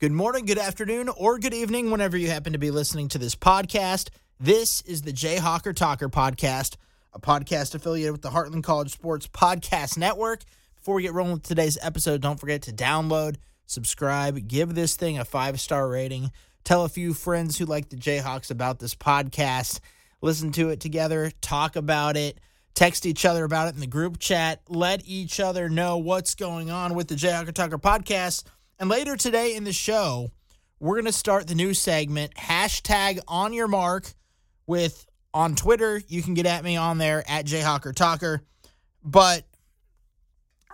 Good morning, good afternoon, or good evening, whenever you happen to be listening to this podcast. This is the Jayhawker Talker podcast, a podcast affiliated with the Heartland College Sports Podcast Network. Before we get rolling with today's episode, don't forget to download, subscribe, give this thing a five star rating, tell a few friends who like the Jayhawks about this podcast, listen to it together, talk about it, text each other about it in the group chat, let each other know what's going on with the Jayhawker Talker podcast. And later today in the show, we're going to start the new segment, hashtag on your mark, with on Twitter. You can get at me on there at Jayhawker Talker. But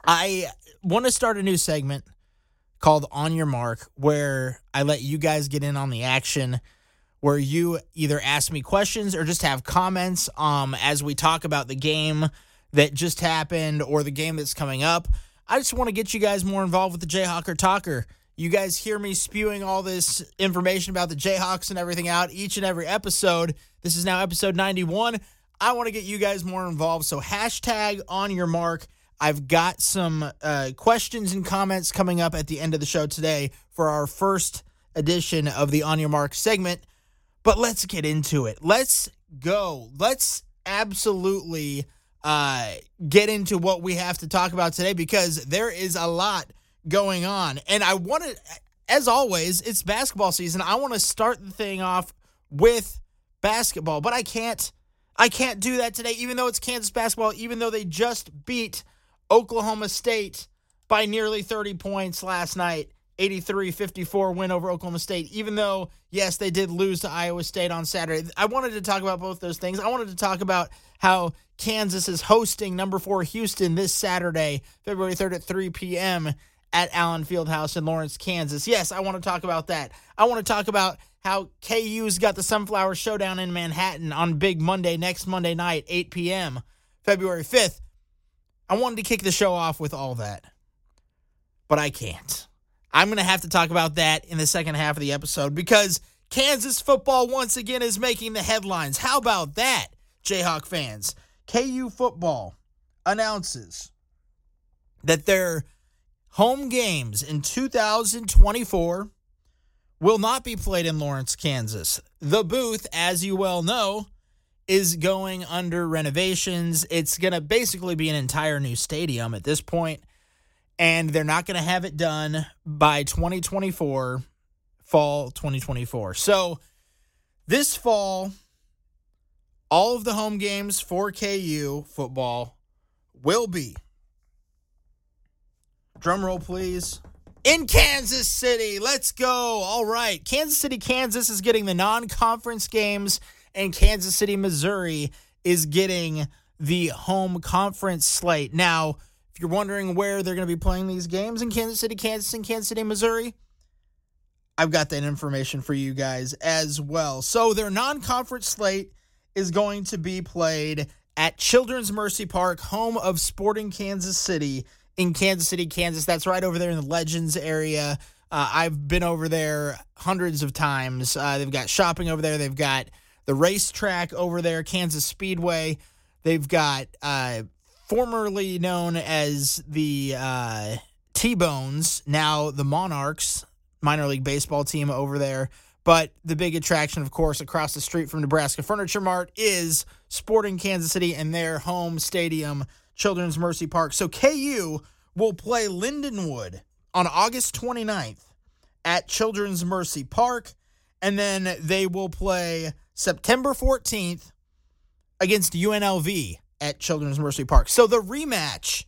I want to start a new segment called On Your Mark, where I let you guys get in on the action, where you either ask me questions or just have comments um, as we talk about the game that just happened or the game that's coming up. I just want to get you guys more involved with the Jayhawker Talker. You guys hear me spewing all this information about the Jayhawks and everything out each and every episode. This is now episode 91. I want to get you guys more involved. So, hashtag on your mark. I've got some uh, questions and comments coming up at the end of the show today for our first edition of the On Your Mark segment. But let's get into it. Let's go. Let's absolutely uh, get into what we have to talk about today because there is a lot going on. And I want to, as always, it's basketball season. I want to start the thing off with basketball, but I can't. I can't do that today, even though it's Kansas basketball, even though they just beat Oklahoma State by nearly 30 points last night. 83 54 win over Oklahoma State, even though, yes, they did lose to Iowa State on Saturday. I wanted to talk about both those things. I wanted to talk about how Kansas is hosting number four Houston this Saturday, February 3rd at 3 p.m. at Allen Fieldhouse in Lawrence, Kansas. Yes, I want to talk about that. I want to talk about how KU's got the Sunflower Showdown in Manhattan on Big Monday, next Monday night, 8 p.m., February 5th. I wanted to kick the show off with all that, but I can't. I'm going to have to talk about that in the second half of the episode because Kansas football once again is making the headlines. How about that, Jayhawk fans? KU football announces that their home games in 2024 will not be played in Lawrence, Kansas. The booth, as you well know, is going under renovations. It's going to basically be an entire new stadium at this point, and they're not going to have it done by 2024, fall 2024. So this fall, all of the home games for KU football will be, drum roll please, in Kansas City. Let's go. All right. Kansas City, Kansas is getting the non conference games, and Kansas City, Missouri is getting the home conference slate. Now, if you're wondering where they're going to be playing these games in Kansas City, Kansas, and Kansas City, Missouri, I've got that information for you guys as well. So, their non conference slate is going to be played at Children's Mercy Park, home of Sporting Kansas City in Kansas City, Kansas. That's right over there in the Legends area. Uh, I've been over there hundreds of times. Uh, they've got shopping over there. They've got the racetrack over there, Kansas Speedway. They've got uh, formerly known as the uh, T Bones, now the Monarchs minor league baseball team over there. But the big attraction, of course, across the street from Nebraska Furniture Mart is Sporting Kansas City and their home stadium, Children's Mercy Park. So KU will play Lindenwood on August 29th at Children's Mercy Park. And then they will play September 14th against UNLV at Children's Mercy Park. So the rematch,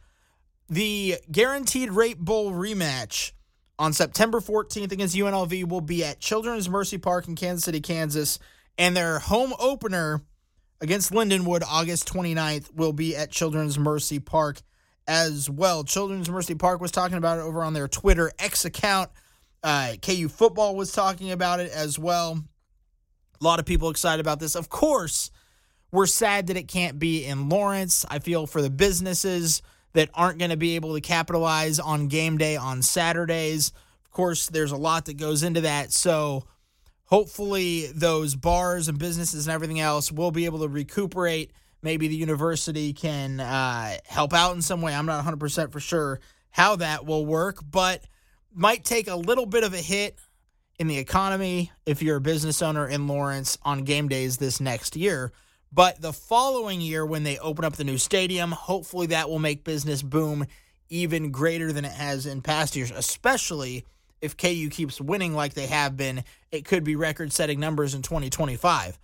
the Guaranteed Rate Bowl rematch on September 14th against UNLV will be at Children's Mercy Park in Kansas City, Kansas. And their home opener against Lindenwood, August 29th, will be at Children's Mercy Park as well. Children's Mercy Park was talking about it over on their Twitter X account. Uh, KU football was talking about it as well. A lot of people excited about this. Of course, we're sad that it can't be in Lawrence. I feel for the businesses that aren't going to be able to capitalize on game day on Saturdays. Of course, there's a lot that goes into that. So hopefully, those bars and businesses and everything else will be able to recuperate. Maybe the university can uh, help out in some way. I'm not 100% for sure how that will work, but might take a little bit of a hit in the economy if you're a business owner in Lawrence on game days this next year. But the following year, when they open up the new stadium, hopefully that will make business boom even greater than it has in past years, especially if KU keeps winning like they have been. It could be record setting numbers in 2025.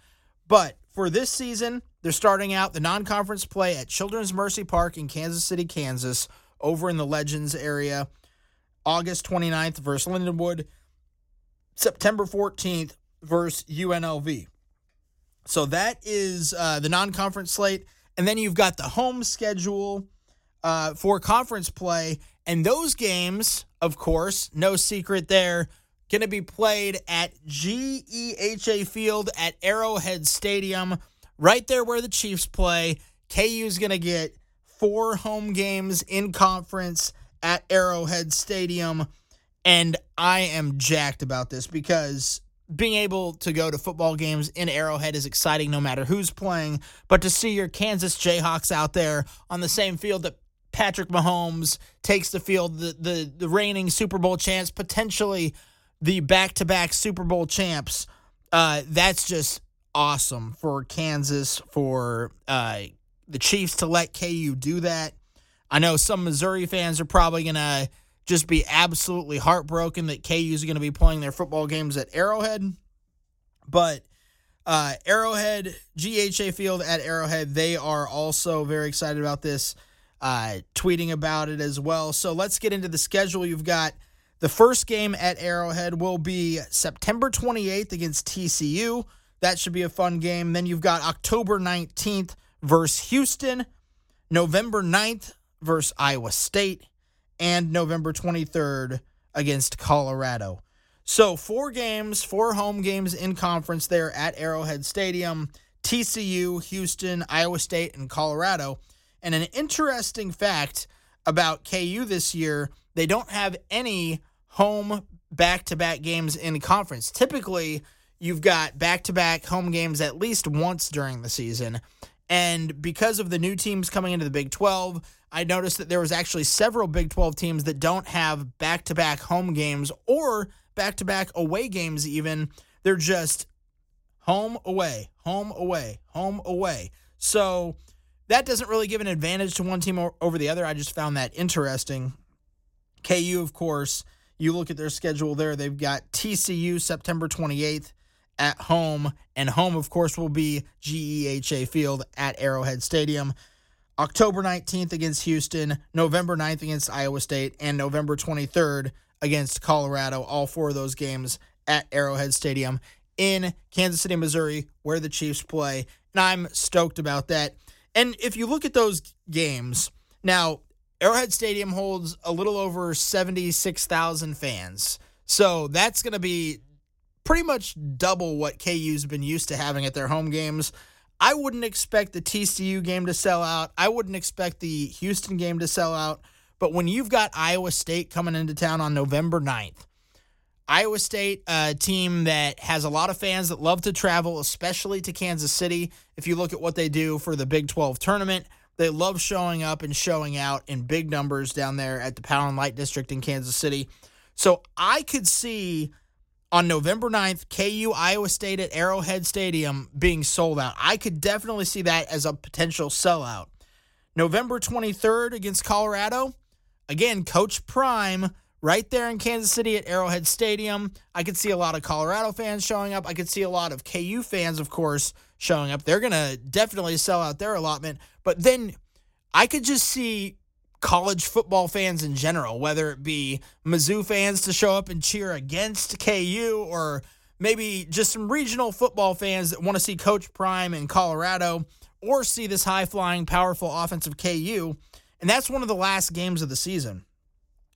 But for this season, they're starting out the non conference play at Children's Mercy Park in Kansas City, Kansas, over in the Legends area. August 29th versus Lindenwood, September 14th versus UNLV. So that is uh, the non conference slate. And then you've got the home schedule uh, for conference play. And those games, of course, no secret there, going to be played at GEHA Field at Arrowhead Stadium, right there where the Chiefs play. KU is going to get four home games in conference at Arrowhead Stadium. And I am jacked about this because being able to go to football games in Arrowhead is exciting no matter who's playing. But to see your Kansas Jayhawks out there on the same field that Patrick Mahomes takes the field, the, the, the reigning Super Bowl champs, potentially the back to back Super Bowl champs, uh, that's just awesome for Kansas, for uh, the Chiefs to let KU do that. I know some Missouri fans are probably going to just be absolutely heartbroken that KU is going to be playing their football games at Arrowhead. But uh, Arrowhead, GEHA Field at Arrowhead, they are also very excited about this, uh, tweeting about it as well. So let's get into the schedule. You've got the first game at Arrowhead will be September 28th against TCU. That should be a fun game. Then you've got October 19th versus Houston, November 9th versus Iowa State, and November 23rd against Colorado. So, four games, four home games in conference there at Arrowhead Stadium TCU, Houston, Iowa State, and Colorado. And an interesting fact about KU this year they don't have any home back to back games in conference. Typically, you've got back to back home games at least once during the season. And because of the new teams coming into the Big 12, I noticed that there was actually several Big 12 teams that don't have back-to-back home games or back-to-back away games even. They're just home away, home away, home away. So that doesn't really give an advantage to one team over the other. I just found that interesting. KU, of course, you look at their schedule there, they've got TCU September 28th at home, and home, of course, will be GEHA Field at Arrowhead Stadium. October 19th against Houston, November 9th against Iowa State, and November 23rd against Colorado. All four of those games at Arrowhead Stadium in Kansas City, Missouri, where the Chiefs play. And I'm stoked about that. And if you look at those games, now, Arrowhead Stadium holds a little over 76,000 fans. So that's going to be pretty much double what KU's been used to having at their home games. I wouldn't expect the TCU game to sell out. I wouldn't expect the Houston game to sell out. But when you've got Iowa State coming into town on November 9th, Iowa State, a team that has a lot of fans that love to travel, especially to Kansas City. If you look at what they do for the Big 12 tournament, they love showing up and showing out in big numbers down there at the Power and Light District in Kansas City. So I could see on November 9th, KU Iowa State at Arrowhead Stadium being sold out. I could definitely see that as a potential sellout. November 23rd against Colorado, again, Coach Prime right there in Kansas City at Arrowhead Stadium. I could see a lot of Colorado fans showing up. I could see a lot of KU fans, of course, showing up. They're going to definitely sell out their allotment. But then I could just see college football fans in general, whether it be Mizzou fans to show up and cheer against KU or maybe just some regional football fans that want to see Coach Prime in Colorado or see this high flying, powerful offensive KU. And that's one of the last games of the season.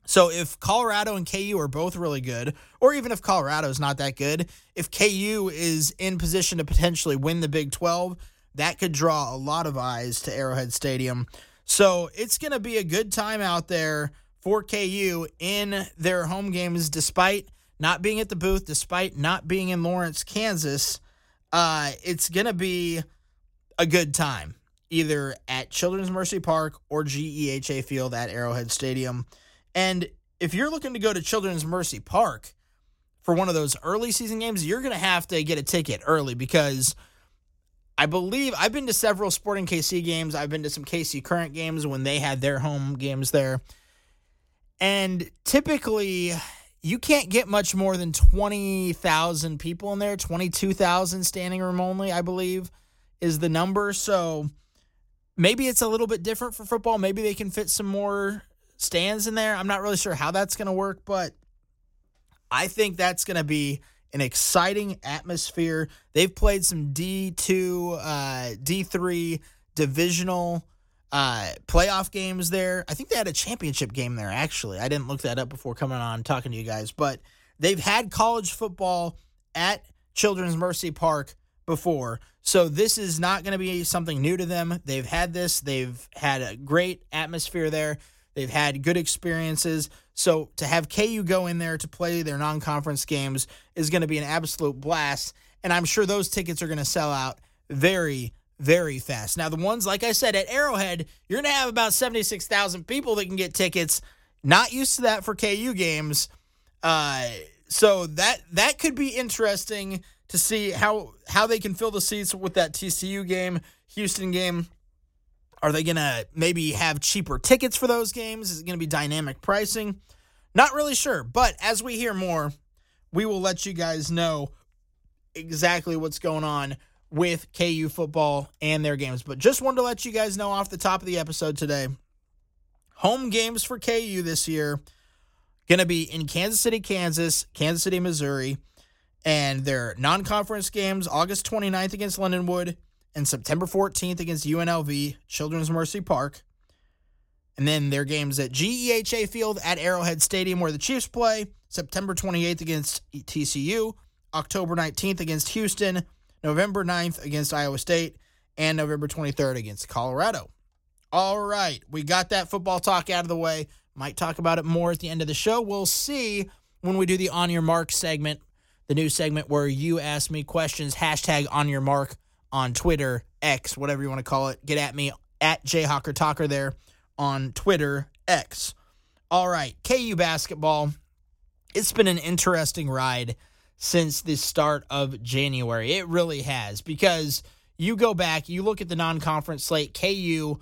So if Colorado and KU are both really good, or even if Colorado is not that good, if KU is in position to potentially win the Big 12, that could draw a lot of eyes to Arrowhead Stadium. So it's going to be a good time out there for KU in their home games, despite not being at the booth, despite not being in Lawrence, Kansas. Uh, it's going to be a good time, either at Children's Mercy Park or GEHA Field at Arrowhead Stadium. And if you're looking to go to Children's Mercy Park for one of those early season games, you're going to have to get a ticket early because I believe I've been to several Sporting KC games. I've been to some KC Current games when they had their home games there. And typically, you can't get much more than 20,000 people in there, 22,000 standing room only, I believe, is the number. So maybe it's a little bit different for football. Maybe they can fit some more stands in there. I'm not really sure how that's going to work, but I think that's going to be an exciting atmosphere. They've played some D2, uh, D3 divisional uh, playoff games there. I think they had a championship game there, actually. I didn't look that up before coming on talking to you guys, but they've had college football at Children's Mercy Park before. So this is not going to be something new to them. They've had this, they've had a great atmosphere there. They've had good experiences. So to have KU go in there to play their non conference games is going to be an absolute blast. And I'm sure those tickets are going to sell out very, very fast. Now, the ones, like I said, at Arrowhead, you're going to have about 76,000 people that can get tickets. Not used to that for KU games. Uh, so that that could be interesting to see how how they can fill the seats with that TCU game, Houston game. Are they going to maybe have cheaper tickets for those games? Is it going to be dynamic pricing? Not really sure, but as we hear more, we will let you guys know exactly what's going on with KU football and their games. But just wanted to let you guys know off the top of the episode today home games for KU this year going to be in Kansas City, Kansas, Kansas City, Missouri, and their non conference games August 29th against Lindenwood, and September 14th against UNLV, Children's Mercy Park. And then their games at GEHA Field at Arrowhead Stadium, where the Chiefs play, September 28th against TCU, October 19th against Houston, November 9th against Iowa State, and November 23rd against Colorado. All right, we got that football talk out of the way. Might talk about it more at the end of the show. We'll see when we do the On Your Mark segment, the new segment where you ask me questions, hashtag On Your Mark on Twitter, X, whatever you want to call it. Get at me at Jayhawker Talker there on Twitter, X. All right, KU basketball. It's been an interesting ride since the start of January. It really has because you go back, you look at the non conference slate, KU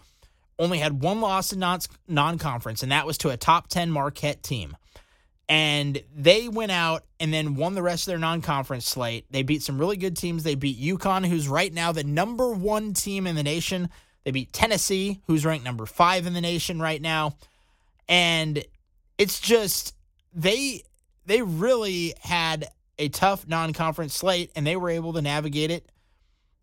only had one loss in non conference, and that was to a top 10 Marquette team and they went out and then won the rest of their non-conference slate. They beat some really good teams. They beat UConn, who's right now the number one team in the nation. They beat Tennessee, who's ranked number five in the nation right now, and it's just they they really had a tough non-conference slate, and they were able to navigate it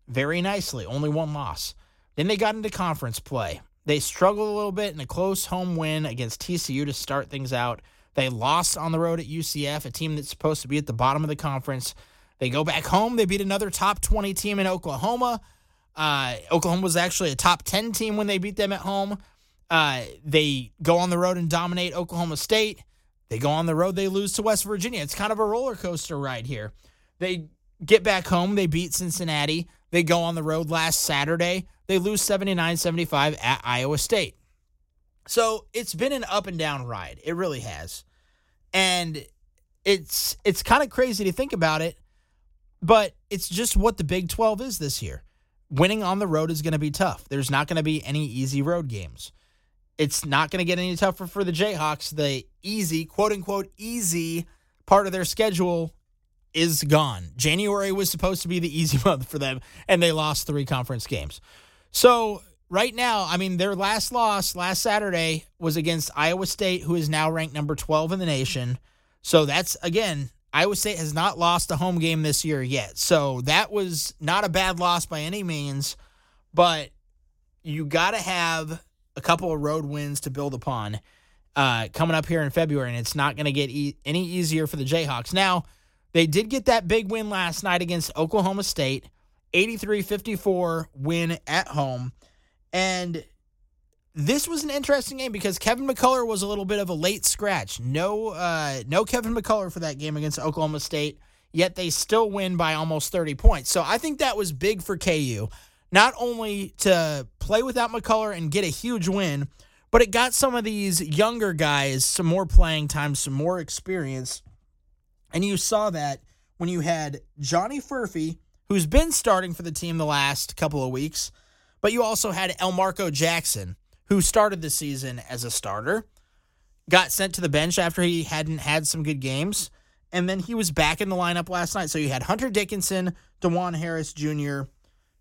very nicely. Only one loss. Then they got into conference play. They struggled a little bit in a close home win against TCU to start things out. They lost on the road at UCF, a team that's supposed to be at the bottom of the conference. They go back home. They beat another top 20 team in Oklahoma. Uh, Oklahoma was actually a top 10 team when they beat them at home. Uh, they go on the road and dominate Oklahoma State. They go on the road, they lose to West Virginia. It's kind of a roller coaster ride here. They get back home, they beat Cincinnati. They go on the road last Saturday. They lose 79 75 at Iowa State. So it's been an up and down ride. It really has. And it's it's kind of crazy to think about it, but it's just what the Big 12 is this year. Winning on the road is going to be tough. There's not going to be any easy road games. It's not going to get any tougher for the Jayhawks. The easy, quote unquote, easy part of their schedule is gone. January was supposed to be the easy month for them, and they lost three conference games. So right now, I mean, their last loss last Saturday was against Iowa State, who is now ranked number 12 in the nation. So that's, again, Iowa State has not lost a home game this year yet. So that was not a bad loss by any means, but you got to have a couple of road wins to build upon uh, coming up here in February, and it's not going to get e- any easier for the Jayhawks. Now, they did get that big win last night against Oklahoma State, 83 54 win at home. And this was an interesting game because Kevin McCullar was a little bit of a late scratch. No, uh, no Kevin McCullar for that game against Oklahoma State. Yet they still win by almost 30 points. So I think that was big for KU, not only to play without McCullar and get a huge win, but it got some of these younger guys some more playing time, some more experience. And you saw that when you had Johnny Furphy, who's been starting for the team the last couple of weeks, but you also had Elmarko Jackson, who started the season as a starter, got sent to the bench after he hadn't had some good games, and then he was back in the lineup last night. So you had Hunter Dickinson, Dajuan Harris Jr.,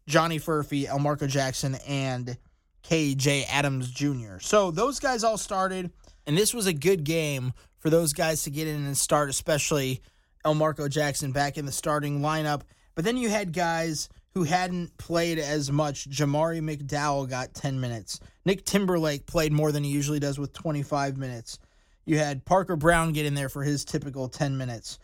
Johnny Furphy, Elmarko Jackson, and KJ Adams Jr. So those guys all started, and this was a good game for those guys to get in and start, especially Elmarko Jackson back in the starting lineup. But then you had guys who hadn't played as much. Jamari McDowell got 10 minutes. Nick Timberlake played more than he usually does with 25 minutes. You had Parker Braun get in there for his typical 10 minutes.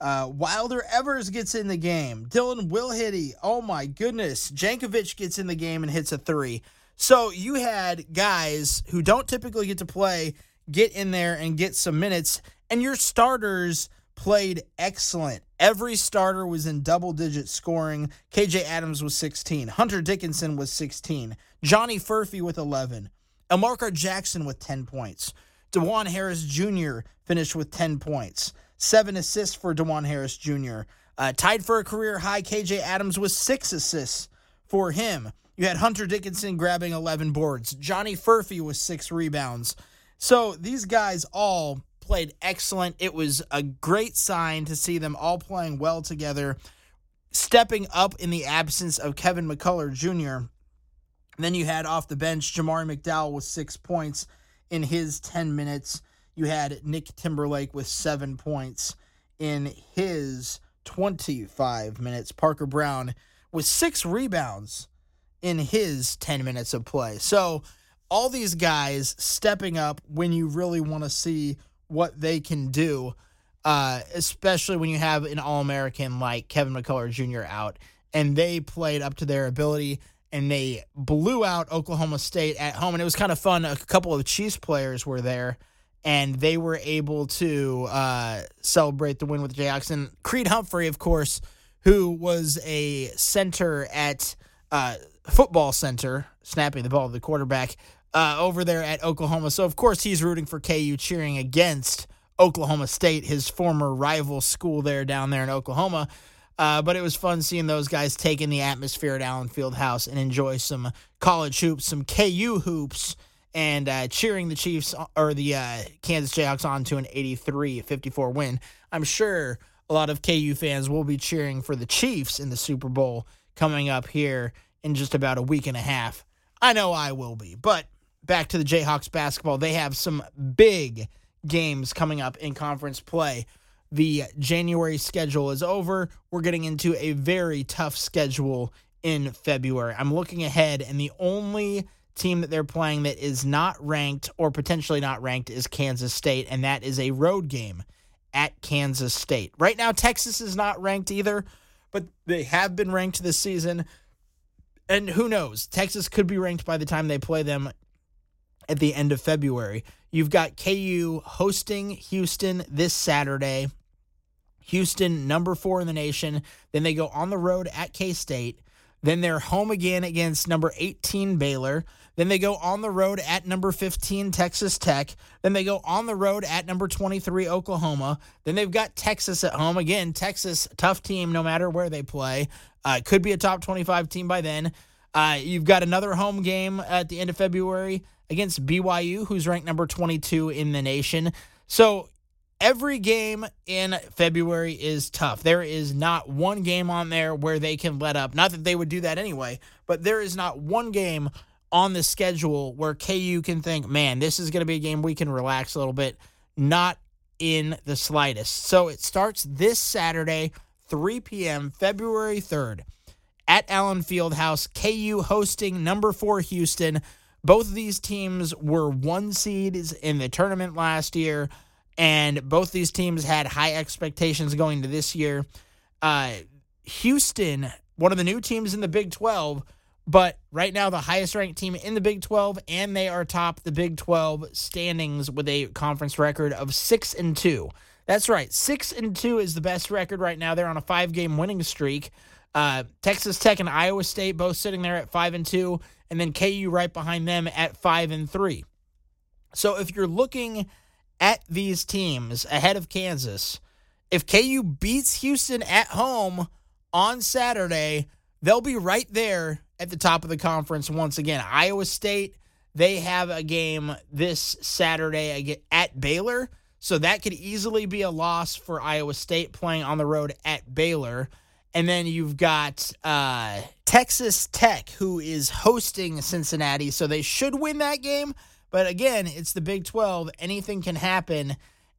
Uh, Wilder Evers gets in the game. Dillon Wilhite, oh my goodness. Jankovic gets in the game and hits a three. So you had guys who don't typically get to play get in there and get some minutes, and your starters played excellent. Every starter was in double digit scoring. KJ Adams was 16. Hunter Dickinson was 16. Johnny Furphy with 11. Elmarko Jackson with 10 points. Dajuan Harris Jr. finished with 10 points. Seven assists for Dajuan Harris Jr. Uh, tied for a career high, KJ Adams with six assists for him. You had Hunter Dickinson grabbing 11 boards. Johnny Furphy with six rebounds. So these guys all played excellent. It was a great sign to see them all playing well together, stepping up in the absence of Kevin McCullar Jr. Then you had off the bench Jamari McDowell with six points in his 10 minutes. You had Nick Timberlake with seven points in his 25 minutes. Parker Braun with six rebounds in his 10 minutes of play. So, all these guys stepping up when you really want to see what they can do, uh, especially when you have an All American like Kevin McCullar Jr. out. And they played up to their ability and they blew out Oklahoma State at home. And it was kind of fun. A couple of Chiefs players were there and they were able to uh, celebrate the win with. And Creed Humphrey, of course, who was a center at uh, football center, snapping the ball to the quarterback uh, over there at Oklahoma. So, of course, he's rooting for KU, cheering against Oklahoma State, his former rival school there down there in Oklahoma. Uh, but it was fun seeing those guys take in the atmosphere at Allen Fieldhouse and enjoy some college hoops, some KU hoops, and uh, cheering the Chiefs or the uh, Kansas Jayhawks on to an 83 54 win. I'm sure a lot of KU fans will be cheering for the Chiefs in the Super Bowl coming up here in just about a week and a half. I know I will be. But back to the Jayhawks basketball, they have some big games coming up in conference play. The January schedule is over. We're getting into a very tough schedule in February. I'm looking ahead, and the only team that they're playing that is not ranked or potentially not ranked is Kansas State, and that is a road game at Kansas State. Right now, Texas is not ranked either, but they have been ranked this season and who knows? Texas could be ranked by the time they play them at the end of February. You've got KU hosting Houston this Saturday. Houston, number four in the nation. Then they go on the road at K State. Then they're home again against number 18 Baylor. Then they go on the road at number 15 Texas Tech. Then they go on the road at number 23 Oklahoma. Then they've got Texas at home. Again, Texas, tough team no matter where they play. Uh, could be a top 25 team by then. Uh, you've got another home game at the end of February against BYU, who's ranked number 22 in the nation. So every game in February is tough. There is not one game on there where they can let up. Not that they would do that anyway, but there is not one game on the schedule where KU can think, man, this is going to be a game we can relax a little bit. Not in the slightest. So it starts this Saturday 3 p.m., February 3rd, at Allen Fieldhouse. KU hosting number four Houston. Both of these teams were one seeds in the tournament last year, and both these teams had high expectations going to this year. Uh, Houston, one of the new teams in the Big 12, but right now the highest ranked team in the Big 12, and they are top the Big 12 standings with a conference record of six and two. That's right. Six and two is the best record right now. They're on a five game winning streak. Uh, Texas Tech and Iowa State both sitting there at five and two, and then KU right behind them at five and three. So if you're looking at these teams ahead of Kansas, if KU beats Houston at home on Saturday, they'll be right there at the top of the conference once again. Iowa State, they have a game this Saturday at Baylor. So that could easily be a loss for Iowa State playing on the road at Baylor. And then you've got uh, Texas Tech, who is hosting Cincinnati. So they should win that game. But again, it's the Big 12. Anything can happen.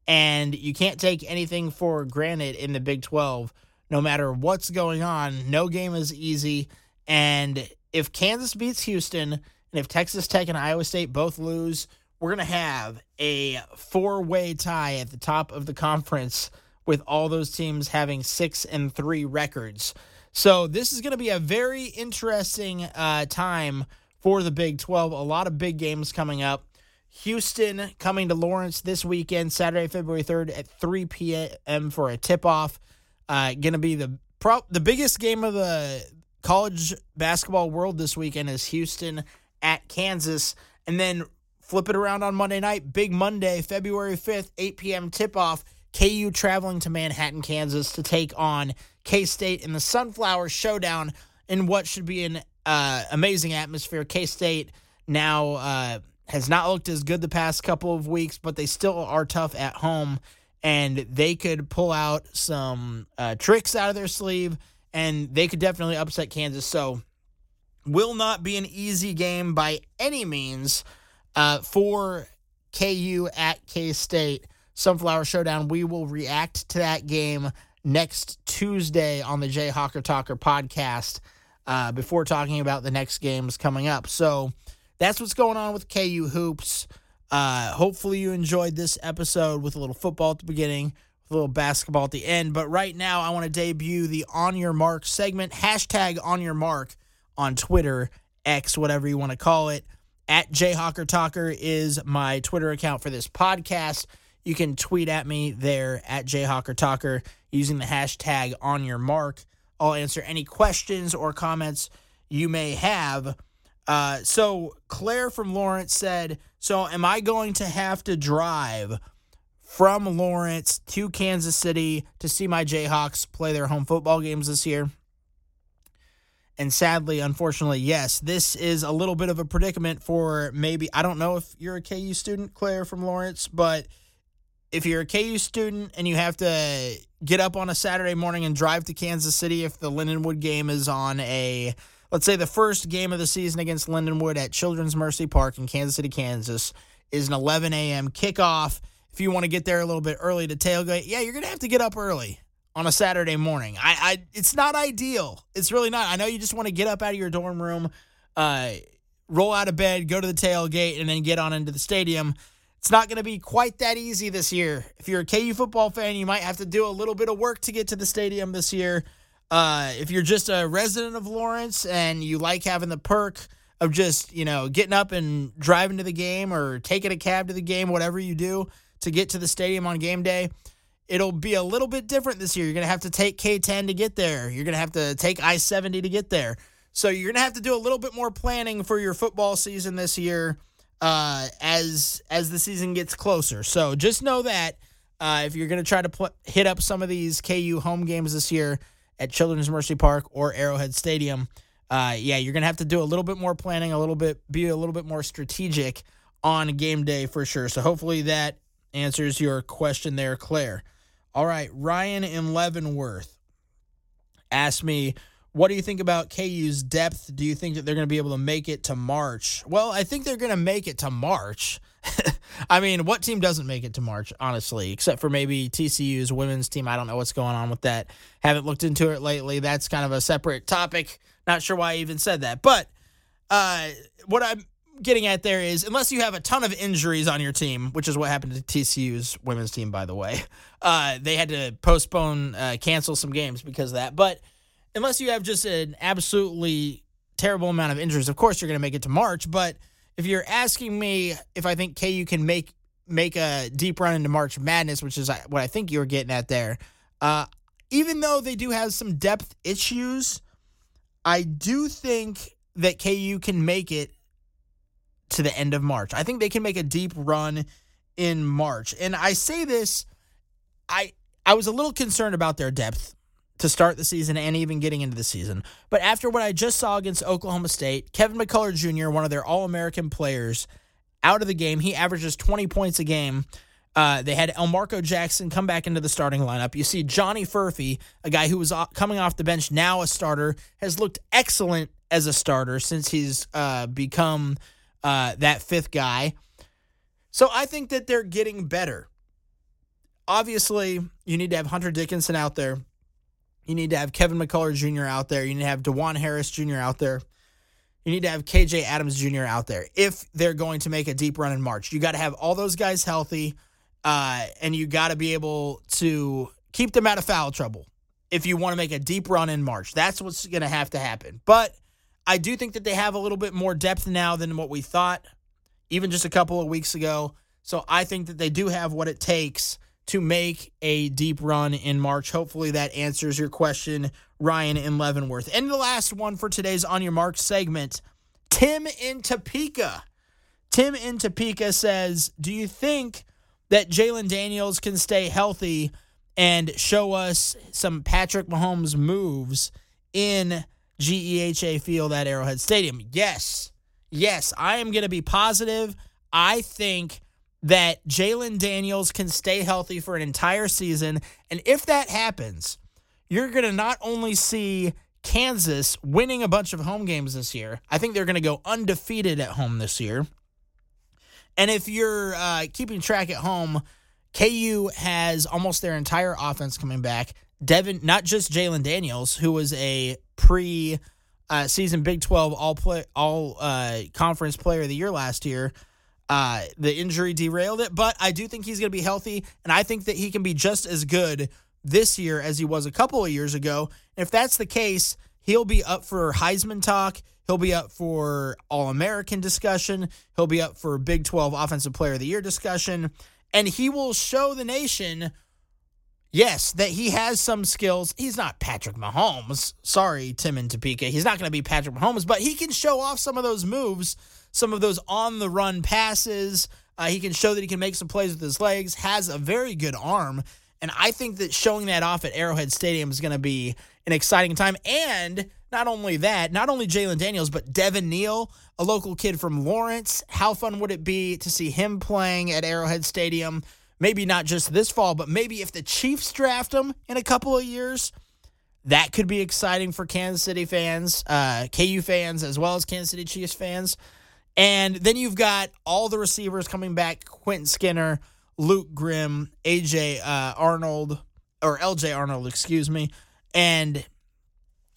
And you can't take anything for granted in the Big 12. No matter what's going on, no game is easy. And if Kansas beats Houston, and if Texas Tech and Iowa State both lose, we're going to have a four way tie at the top of the conference with all those teams having six and three records. So this is going to be a very interesting uh, time for the Big 12. A lot of big games coming up. Houston coming to Lawrence this weekend, Saturday, February 3rd at 3 p.m. for a tip off. Uh, going to be the pro- the biggest game of the college basketball world this weekend is Houston at Kansas. And then Flip it around on Monday night. Big Monday, February 5th, 8 p.m. tip off. KU traveling to Manhattan, Kansas to take on K State in the Sunflower Showdown in what should be an uh, amazing atmosphere. K State now uh, has not looked as good the past couple of weeks, but they still are tough at home, and they could pull out some uh, tricks out of their sleeve, and they could definitely upset Kansas. So, will not be an easy game by any means uh, for KU at K State Sunflower Showdown. We will react to that game next Tuesday on the Jayhawker Talker podcast uh, before talking about the next games coming up. So that's what's going on with KU Hoops. Uh, hopefully, you enjoyed this episode with a little football at the beginning, a little basketball at the end. But right now, I want to debut the On Your Mark segment, hashtag On Your Mark on Twitter, X, whatever you want to call it. At Jayhawker Talker is my Twitter account for this podcast. You can tweet at me there at Jayhawker Talker using the hashtag on your mark. I'll answer any questions or comments you may have. Uh, so Claire from Lawrence said, "So am I going to have to drive from Lawrence to Kansas City to see my Jayhawks play their home football games this year?" And sadly, unfortunately, yes, this is a little bit of a predicament for maybe, I don't know if you're a KU student, Claire from Lawrence, but if you're a KU student and you have to get up on a Saturday morning and drive to Kansas City if the Lindenwood game is on a, let's say the first game of the season against Lindenwood at Children's Mercy Park in Kansas City, Kansas, is an 11 a.m. kickoff. If you want to get there a little bit early to tailgate, yeah, you're going to have to get up early on a Saturday morning. I, I it's not ideal. It's really not. I know you just want to get up out of your dorm room, uh, roll out of bed, go to the tailgate, and then get on into the stadium. It's not going to be quite that easy this year. If you're a KU football fan, you might have to do a little bit of work to get to the stadium this year. Uh, if you're just a resident of Lawrence and you like having the perk of just, you know, getting up and driving to the game or taking a cab to the game, whatever you do to get to the stadium on game day, it'll be a little bit different this year. You're going to have to take K10 to get there. You're going to have to take I 70 to get there. So you're going to have to do a little bit more planning for your football season this year uh, as as the season gets closer. So just know that uh, if you're going to try to pl- hit up some of these KU home games this year at Children's Mercy Park or Arrowhead Stadium, uh, yeah, you're going to have to do a little bit more planning, a little bit be a little bit more strategic on game day for sure. So hopefully that answers your question there, Claire. All right, Ryan in Leavenworth asked me, what do you think about KU's depth? Do you think that they're going to be able to make it to March? Well, I think they're going to make it to March. I mean, what team doesn't make it to March, honestly, except for maybe TCU's women's team? I don't know what's going on with that. Haven't looked into it lately. That's kind of a separate topic. Not sure why I even said that. But uh, what I'm getting at there is unless you have a ton of injuries on your team, which is what happened to TCU's women's team, by the way, uh, they had to postpone, uh, cancel some games because of that. But unless you have just an absolutely terrible amount of injuries, of course you're going to make it to March. But if you're asking me if I think KU can make make a deep run into March Madness, which is uh, what I think you were getting at there, uh, even though they do have some depth issues, I do think that KU can make it to the end of March. I think they can make a deep run in March. And I say this, I I was a little concerned about their depth to start the season and even getting into the season. But after what I just saw against Oklahoma State, Kevin McCullar Jr., one of their All American players, out of the game. He averages 20 points a game. Uh, they had Elmarko Jackson come back into the starting lineup. You see Johnny Furphy, a guy who was coming off the bench, now a starter, has looked excellent as a starter since he's uh, become uh, that fifth guy. So I think that they're getting better. Obviously, you need to have Hunter Dickinson out there. You need to have Kevin McCullar Jr. out there. You need to have Dajuan Harris Jr. out there. You need to have KJ Adams Jr. out there if they're going to make a deep run in March. You got to have all those guys healthy, uh, and you got to be able to keep them out of foul trouble if you want to make a deep run in March. That's what's going to have to happen. But I do think that they have a little bit more depth now than what we thought, even just a couple of weeks ago. So I think that they do have what it takes to make a deep run in March. Hopefully that answers your question, Ryan in Leavenworth. And the last one for today's On Your Mark segment Tim in Topeka. Tim in Topeka says, Do you think that Jalon Daniels can stay healthy and show us some Patrick Mahomes moves in GEHA Field at Arrowhead Stadium? Yes. Yes, I am going to be positive. I think that Jalon Daniels can stay healthy for an entire season. And if that happens, you're going to not only see Kansas winning a bunch of home games this year, I think they're going to go undefeated at home this year. And if you're uh, keeping track at home, KU has almost their entire offense coming back. Devin, not just Jalon Daniels, who was a pre uh, season Big 12 all play all uh, conference player of the year last year. Uh, the injury derailed it, but I do think he's going to be healthy, and I think that he can be just as good this year as he was a couple of years ago. If that's the case, he'll be up for Heisman talk. He'll be up for All American discussion. He'll be up for Big 12 Offensive Player of the Year discussion. And he will show the nation, yes, that he has some skills. He's not Patrick Mahomes. Sorry, Tim and Topeka. He's not going to be Patrick Mahomes, but he can show off some of those moves some of those on the run passes. Uh, he can show that he can make some plays with his legs, has a very good arm. And I think that showing that off at Arrowhead Stadium is going to be an exciting time. And not only that, not only Jalon Daniels, but Devin Neal, a local kid from Lawrence. How fun would it be to see him playing at Arrowhead Stadium? Maybe not just this fall, but maybe if the Chiefs draft him in a couple of years, that could be exciting for Kansas City fans, uh, KU fans, as well as Kansas City Chiefs fans. And then you've got all the receivers coming back Quentin Skinner, Luke Grimm, AJ uh, Arnold, or LJ Arnold, excuse me. And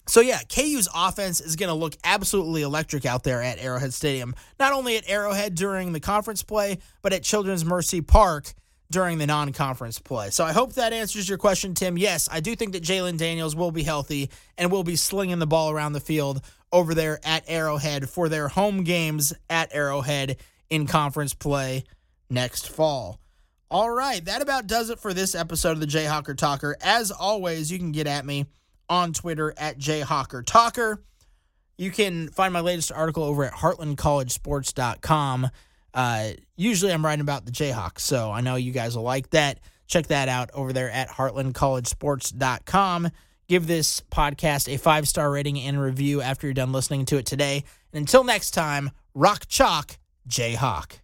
so, yeah, KU's offense is going to look absolutely electric out there at Arrowhead Stadium. Not only at Arrowhead during the conference play, but at Children's Mercy Park during the non conference play. So I hope that answers your question, Tim. Yes, I do think that Jalon Daniels will be healthy and will be slinging the ball around the field over there at Arrowhead for their home games at Arrowhead in conference play next fall. All right, that about does it for this episode of the Jayhawker Talker. As always, you can get at me on Twitter at Jayhawker Talker. You can find my latest article over at heartlandcollegesports.com. Uh, usually I'm writing about the Jayhawks, so I know you guys will like that. Check that out over there at heartlandcollegesports.com give this podcast a five star rating and review after you're done listening to it today. And until next time, rock chalk, Jayhawk.